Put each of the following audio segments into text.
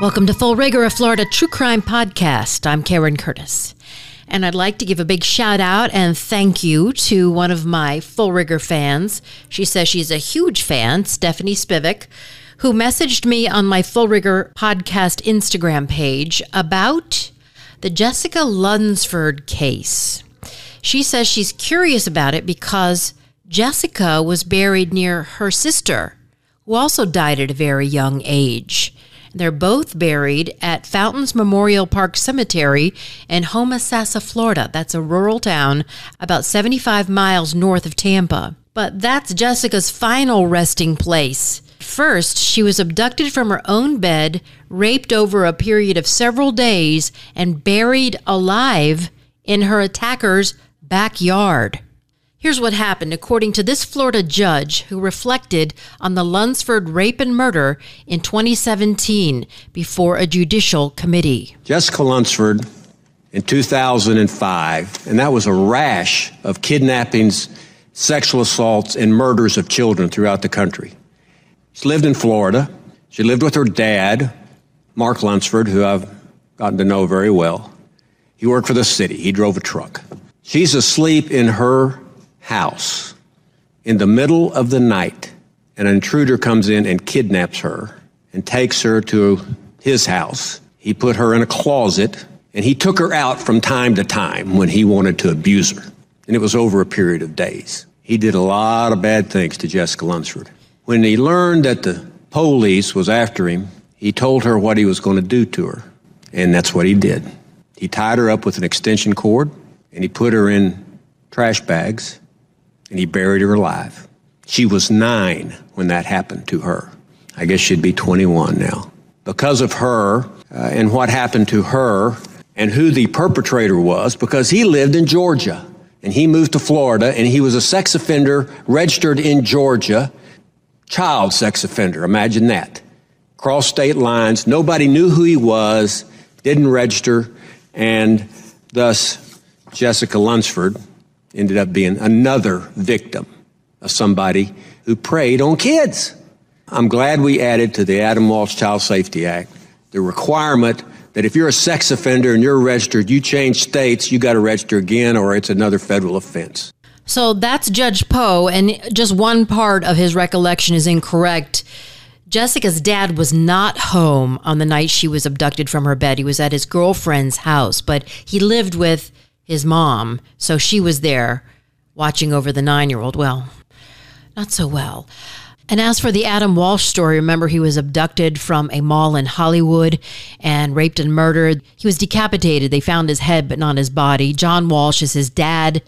Welcome to Full Rigor, a Florida true crime podcast. I'm Karen Curtis. And I'd like to give a big shout out and thank you to one of my Full Rigor fans. She says she's a huge fan, Stephanie Spivak, who messaged me on my Full Rigor podcast Instagram page about the Jessica Lunsford case. She says she's curious about it because Jessica was buried near her sister, who also died at a very young age. They're both buried at Fountains Memorial Park Cemetery in Homosassa, Florida. That's a rural town about 75 miles north of Tampa. But that's Jessica's final resting place. First, she was abducted from her own bed, raped over a period of several days, and buried alive in her attacker's backyard. Here's what happened according to this Florida judge who reflected on the Lunsford rape and murder in 2017 before a judicial committee. Jessica Lunsford in 2005, and that was a rash of kidnappings, sexual assaults, and murders of children throughout the country. She lived in Florida. She lived with her dad, Mark Lunsford, who I've gotten to know very well. He worked for the city, he drove a truck. She's asleep in her house in the middle of the night, an intruder comes in and kidnaps her and takes her to his house. He put her in a closet and he took her out from time to time when he wanted to abuse her. And it was over a period of days. He did a lot of bad things to Jessica Lunsford. When he learned that the police was after him, he told her what he was going to do to her. And that's what he did. He tied her up with an extension cord and he put her in trash bags and he buried her alive. She was nine when that happened to her. I guess she'd be 21 now. Because of her uh, and what happened to her and who the perpetrator was, because he lived in Georgia and he moved to Florida and he was a sex offender registered in Georgia, child sex offender. Imagine that. Cross state lines. Nobody knew who he was, didn't register, and thus Jessica Lunsford ended up being another victim of somebody who preyed on kids. I'm glad we added to the Adam Walsh Child Safety Act the requirement that if you're a sex offender and you're registered, you change states, you got to register again or it's another federal offense. So that's Judge Poe, and just one part of his recollection is incorrect. Jessica's dad was not home on the night she was abducted from her bed. He was at his girlfriend's house, but he lived with his mom. So she was there watching over the nine year old. Well, not so well. And as for the Adam Walsh story, remember he was abducted from a mall in Hollywood and raped and murdered. He was decapitated. They found his head, but not his body. John Walsh is his dad.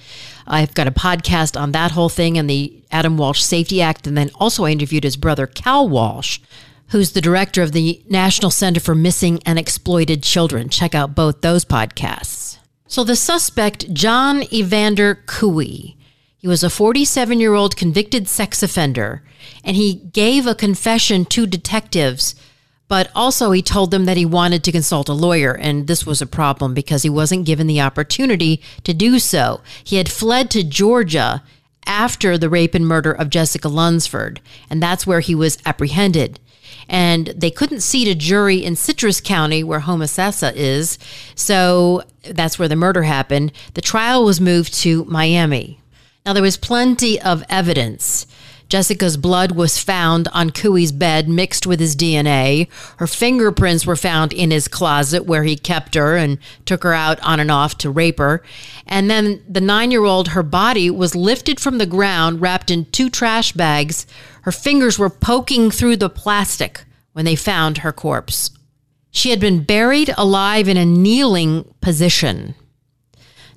I've got a podcast on that whole thing and the Adam Walsh Safety Act. And then also I interviewed his brother, Cal Walsh, who's the director of the National Center for Missing and Exploited Children. Check out both those podcasts. So the suspect, John Evander Couey, he was a 47 year old convicted sex offender, and he gave a confession to detectives, but also he told them that he wanted to consult a lawyer, and this was a problem because he wasn't given the opportunity to do so. He had fled to Georgia after the rape and murder of Jessica Lunsford, and that's where he was apprehended and they couldn't seat a jury in Citrus County, where Homosassa is. So that's where the murder happened. The trial was moved to Miami. Now, there was plenty of evidence. Jessica's blood was found on Couey's bed mixed with his DNA. Her fingerprints were found in his closet where he kept her and took her out on and off to rape her. And then the nine year old, her body was lifted from the ground, wrapped in two trash bags. Her fingers were poking through the plastic when they found her corpse. She had been buried alive in a kneeling position.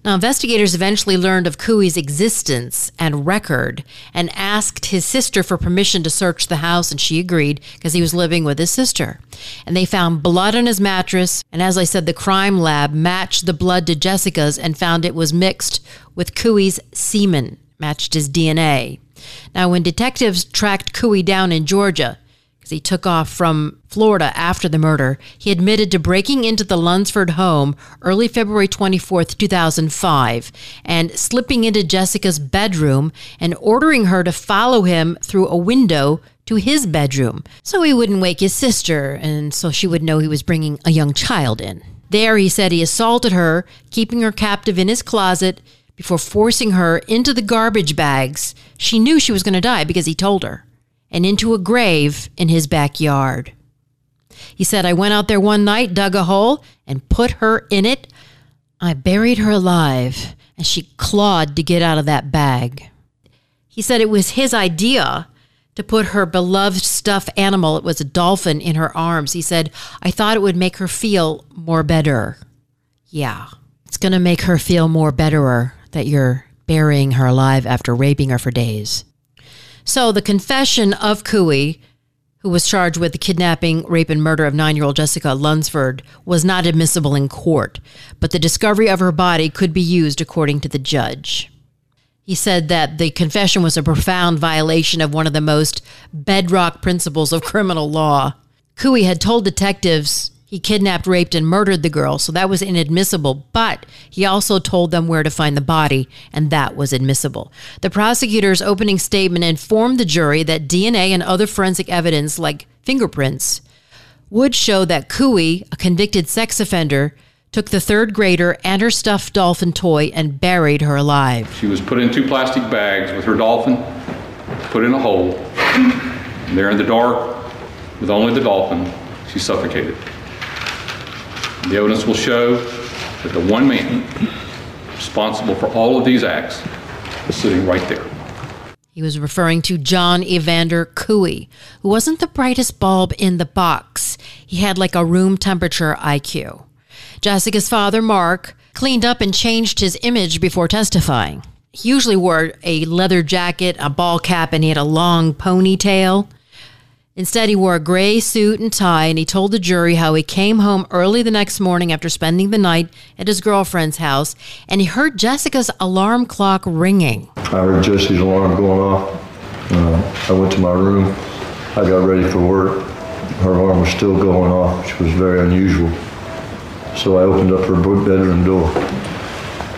Now, investigators eventually learned of Couey's existence and record and asked his sister for permission to search the house, and she agreed because he was living with his sister. And they found blood on his mattress, and as I said, the crime lab matched the blood to Jessica's and found it was mixed with Couey's semen, matched his DNA. Now, when detectives tracked Couey down in Georgia, as he took off from Florida after the murder, he admitted to breaking into the Lunsford home early February 24th, 2005, and slipping into Jessica's bedroom and ordering her to follow him through a window to his bedroom so he wouldn't wake his sister and so she would know he was bringing a young child in. There, he said he assaulted her, keeping her captive in his closet before forcing her into the garbage bags. She knew she was going to die because he told her, and into a grave in his backyard. He said, I went out there one night, dug a hole, and put her in it. I buried her alive, and she clawed to get out of that bag. He said it was his idea to put her beloved stuffed animal, it was a dolphin, in her arms. He said, I thought it would make her feel more better. Yeah, it's going to make her feel more betterer that you're burying her alive after raping her for days. So the confession of Couey who was charged with the kidnapping, rape, and murder of nine year old Jessica Lunsford, was not admissible in court, but the discovery of her body could be used according to the judge. He said that the confession was a profound violation of one of the most bedrock principles of criminal law. Couey had told detectives he kidnapped, raped, and murdered the girl, so that was inadmissible. But he also told them where to find the body, and that was admissible. The prosecutor's opening statement informed the jury that DNA and other forensic evidence, like fingerprints, would show that Couey, a convicted sex offender, took the third grader and her stuffed dolphin toy and buried her alive. She was put in two plastic bags with her dolphin, put in a hole. There in the dark, with only the dolphin, she suffocated. The evidence will show that the one man responsible for all of these acts is sitting right there. He was referring to John Evander Couey, who wasn't the brightest bulb in the box. He had like a room temperature IQ. Jessica's father, Mark, cleaned up and changed his image before testifying. He usually wore a leather jacket, a ball cap, and he had a long ponytail. Instead, he wore a gray suit and tie, and he told the jury how he came home early the next morning after spending the night at his girlfriend's house, and he heard Jessica's alarm clock ringing. I heard Jesse's alarm going off. Uh, I went to my room. I got ready for work. Her alarm was still going off, which was very unusual. So I opened up her bedroom door.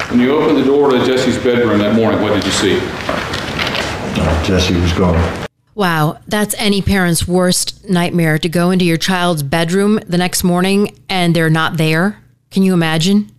When you opened the door to Jesse's bedroom that morning, what did you see? Uh, Jesse was gone. Wow, that's any parent's worst nightmare to go into your child's bedroom the next morning and they're not there. Can you imagine?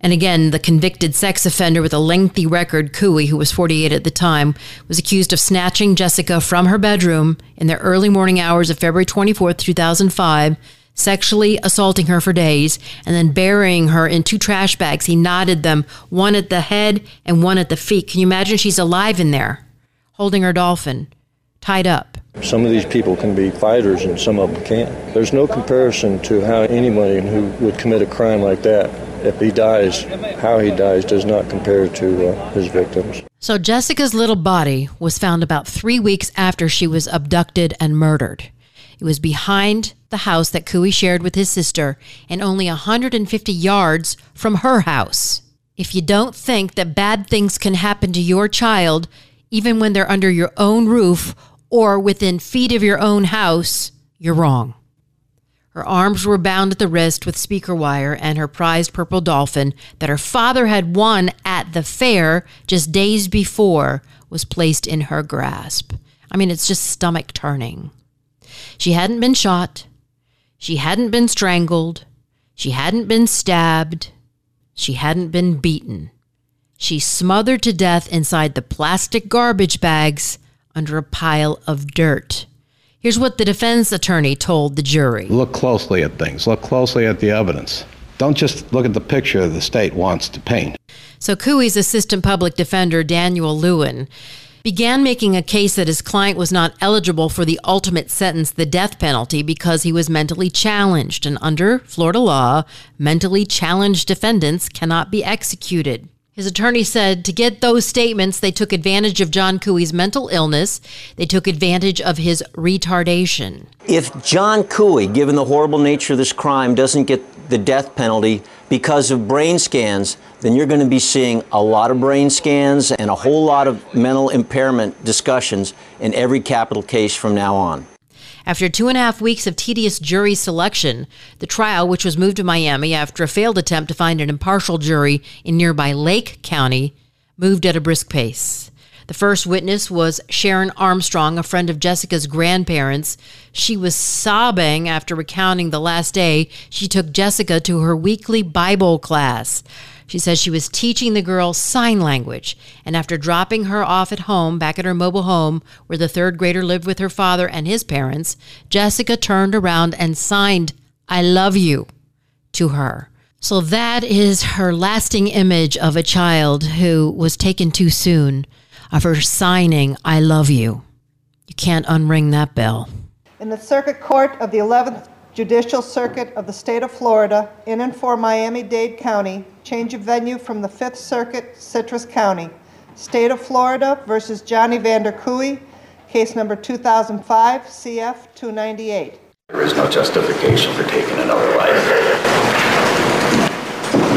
And again, the convicted sex offender with a lengthy record, Couey, who was 48 at the time, was accused of snatching Jessica from her bedroom in the early morning hours of February 24, 2005, sexually assaulting her for days, and then burying her in two trash bags. He knotted them, one at the head and one at the feet. Can you imagine she's alive in there, holding her dolphin? Tied up. Some of these people can be fighters and some of them can't. There's no comparison to how anybody who would commit a crime like that, if he dies, how he dies does not compare to uh, his victims. So Jessica's little body was found about three weeks after she was abducted and murdered. It was behind the house that Couey shared with his sister and only 150 yards from her house. If you don't think that bad things can happen to your child, even when they're under your own roof or within feet of your own house, you're wrong. Her arms were bound at the wrist with speaker wire, and her prized purple dolphin that her father had won at the fair just days before was placed in her grasp. I mean, it's just stomach turning. She hadn't been shot. She hadn't been strangled. She hadn't been stabbed. She hadn't been beaten. She smothered to death inside the plastic garbage bags under a pile of dirt. Here's what the defense attorney told the jury Look closely at things, look closely at the evidence. Don't just look at the picture the state wants to paint. So, Couey's assistant public defender, Daniel Lewin, began making a case that his client was not eligible for the ultimate sentence, the death penalty, because he was mentally challenged. And under Florida law, mentally challenged defendants cannot be executed. His attorney said to get those statements, they took advantage of John Couey's mental illness. They took advantage of his retardation. If John Couey, given the horrible nature of this crime, doesn't get the death penalty because of brain scans, then you're going to be seeing a lot of brain scans and a whole lot of mental impairment discussions in every capital case from now on. After two and a half weeks of tedious jury selection, the trial, which was moved to Miami after a failed attempt to find an impartial jury in nearby Lake County, moved at a brisk pace. The first witness was Sharon Armstrong, a friend of Jessica's grandparents. She was sobbing after recounting the last day she took Jessica to her weekly Bible class. She says she was teaching the girl sign language, and after dropping her off at home, back at her mobile home where the third grader lived with her father and his parents, Jessica turned around and signed, I love you, to her. So that is her lasting image of a child who was taken too soon of her signing, I love you. You can't unring that bell. In the Circuit Court of the 11th Judicial Circuit of the State of Florida, in and for Miami Dade County, change of venue from the 5th Circuit, Citrus County. State of Florida versus John Evander Couey, case number 2005 CF 298. There is no justification for taking another life.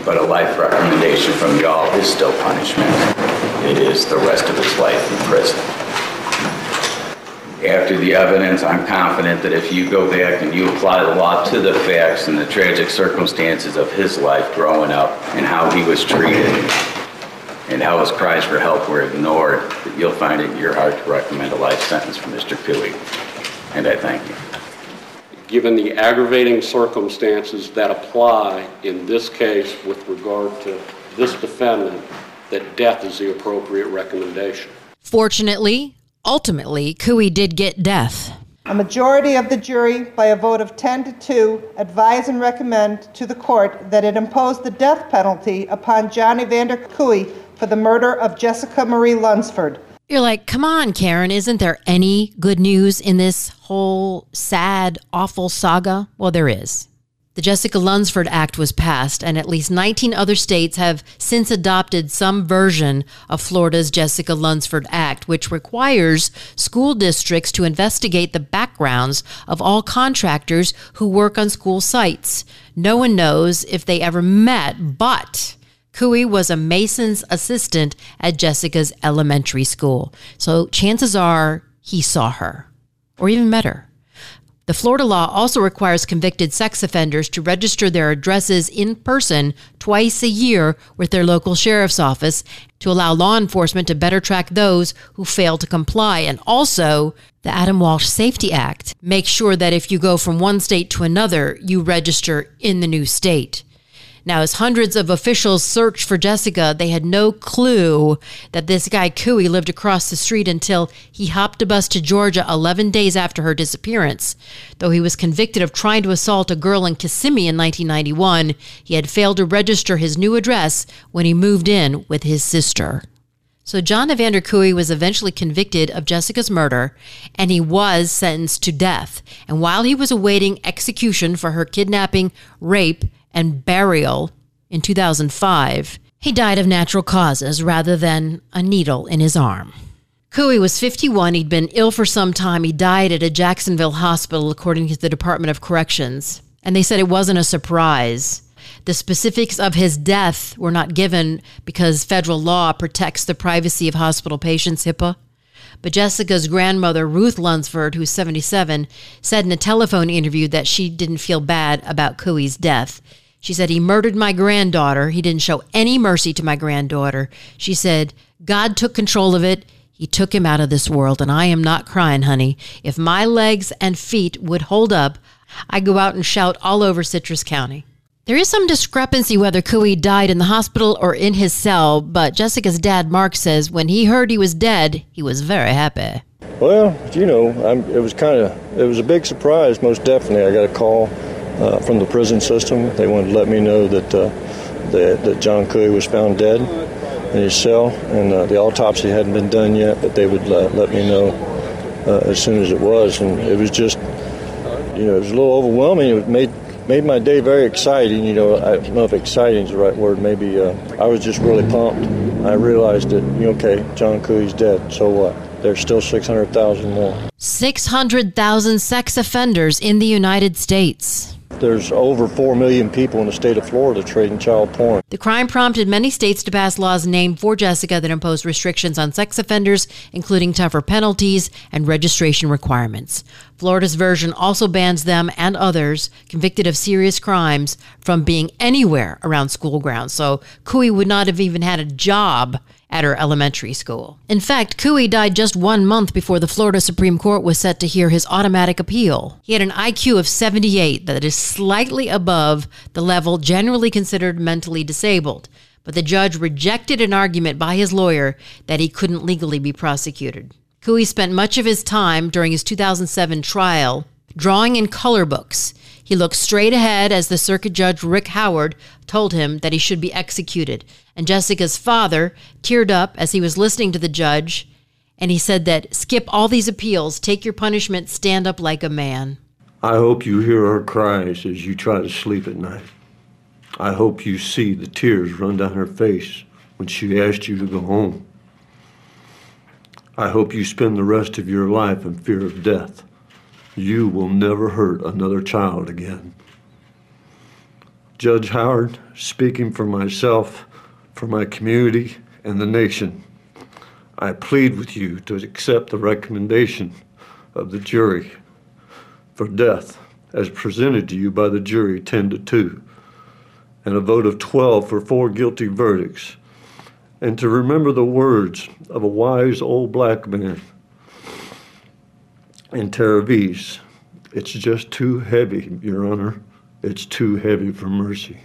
But a life recommendation from y'all is still punishment it is the rest of his life in prison. After the evidence, I'm confident that if you go back and you apply the law to the facts and the tragic circumstances of his life growing up and how he was treated and how his cries for help were ignored, that you'll find it in your heart to recommend a life sentence for Mr. Couey. And I thank you. Given the aggravating circumstances that apply in this case with regard to this defendant, that death is the appropriate recommendation. Fortunately, ultimately, Couey did get death. A majority of the jury, by a vote of 10 to 2, advise and recommend to the court that it impose the death penalty upon John Evander Couey for the murder of Jessica Marie Lunsford. You're like, come on, Karen, isn't there any good news in this whole sad, awful saga? Well, there is. The Jessica Lunsford Act was passed, and at least 19 other states have since adopted some version of Florida's Jessica Lunsford Act, which requires school districts to investigate the backgrounds of all contractors who work on school sites. No one knows if they ever met, but Couey was a Mason's assistant at Jessica's elementary school. So chances are he saw her or even met her. The Florida law also requires convicted sex offenders to register their addresses in person twice a year with their local sheriff's office to allow law enforcement to better track those who fail to comply. And also, the Adam Walsh Safety Act makes sure that if you go from one state to another, you register in the new state. Now, as hundreds of officials searched for Jessica, they had no clue that this guy Couey lived across the street until he hopped a bus to Georgia 11 days after her disappearance. Though he was convicted of trying to assault a girl in Kissimmee in 1991, he had failed to register his new address when he moved in with his sister. So John Evander Couey was eventually convicted of Jessica's murder, and he was sentenced to death. And while he was awaiting execution for her kidnapping, rape, and burial in 2005, he died of natural causes rather than a needle in his arm. Couey was 51. He'd been ill for some time. He died at a Jacksonville hospital, according to the Department of Corrections. And they said it wasn't a surprise. The specifics of his death were not given because federal law protects the privacy of hospital patients, HIPAA. But Jessica's grandmother, Ruth Lunsford, who's 77, said in a telephone interview that she didn't feel bad about Couey's death. She said, He murdered my granddaughter. He didn't show any mercy to my granddaughter. She said, God took control of it. He took him out of this world, and I am not crying, honey. If my legs and feet would hold up, I'd go out and shout all over Citrus County. There is some discrepancy whether Couey died in the hospital or in his cell, but Jessica's dad, Mark, says when he heard he was dead, he was very happy. Well, you know, I'm, it was kind of, it was a big surprise, most definitely. I got a call uh, from the prison system. They wanted to let me know that uh, that, that John Couey was found dead in his cell, and uh, the autopsy hadn't been done yet, but they would let, let me know uh, as soon as it was, and it was just, you know, it was a little overwhelming. It made made my day very exciting. You know, I don't know if exciting is the right word. Maybe uh, I was just really pumped. I realized that, okay, John Couey's dead. So what? There's still 600,000 more. 600,000 sex offenders in the United States. There's over 4 million people in the state of Florida trading child porn. The crime prompted many states to pass laws named for Jessica that impose restrictions on sex offenders, including tougher penalties and registration requirements. Florida's version also bans them and others convicted of serious crimes from being anywhere around school grounds. So Couey would not have even had a job at her elementary school. In fact, Couey died just one month before the Florida Supreme Court was set to hear his automatic appeal. He had an IQ of 78 that is slightly above the level generally considered mentally disabled, but the judge rejected an argument by his lawyer that he couldn't legally be prosecuted. Couey spent much of his time during his 2007 trial drawing in color books. He looked straight ahead as the circuit judge Ric Howard told him that he should be executed. And Jessica's father teared up as he was listening to the judge, and he said that skip all these appeals, take your punishment, stand up like a man. I hope you hear her cries as you try to sleep at night. I hope you see the tears run down her face when she asked you to go home. I hope you spend the rest of your life in fear of death. You will never hurt another child again. Judge Howard, speaking for myself, for my community, and the nation, I plead with you to accept the recommendation of the jury for death as presented to you by the jury 10 to 2, and a vote of 12 for four guilty verdicts, and to remember the words of a wise old black man in Terravis. It's just too heavy, Your Honor. It's too heavy for mercy.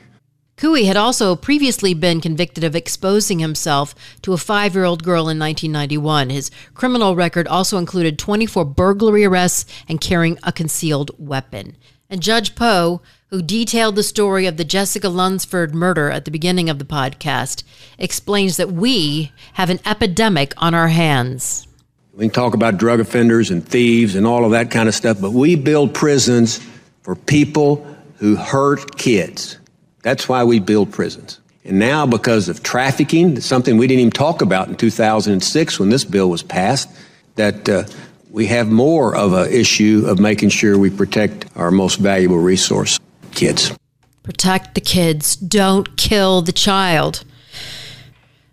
Couey had also previously been convicted of exposing himself to a five year old girl in 1991. His criminal record also included 24 burglary arrests and carrying a concealed weapon. And Judge Poe, who detailed the story of the Jessica Lunsford murder at the beginning of the podcast, explains that we have an epidemic on our hands. We can talk about drug offenders and thieves and all of that kind of stuff, but we build prisons for people who hurt kids. That's why we build prisons. And now, because of trafficking, something we didn't even talk about in 2006 when this bill was passed, that uh, we have more of an issue of making sure we protect our most valuable resource kids. Protect the kids. Don't kill the child.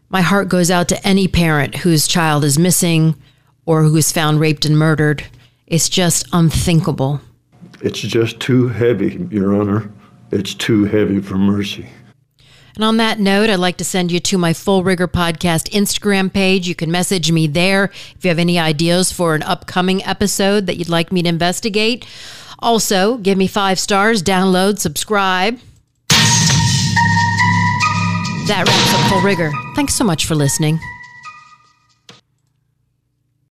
My heart goes out to any parent whose child is missing or who is found raped and murdered. It's just unthinkable. It's just too heavy, Your Honor. It's too heavy for mercy. And on that note, I'd like to send you to my Full Rigor Podcast Instagram page. You can message me there if you have any ideas for an upcoming episode that you'd like me to investigate. Also, give me five stars, download, subscribe. That wraps up Full Rigor. Thanks so much for listening.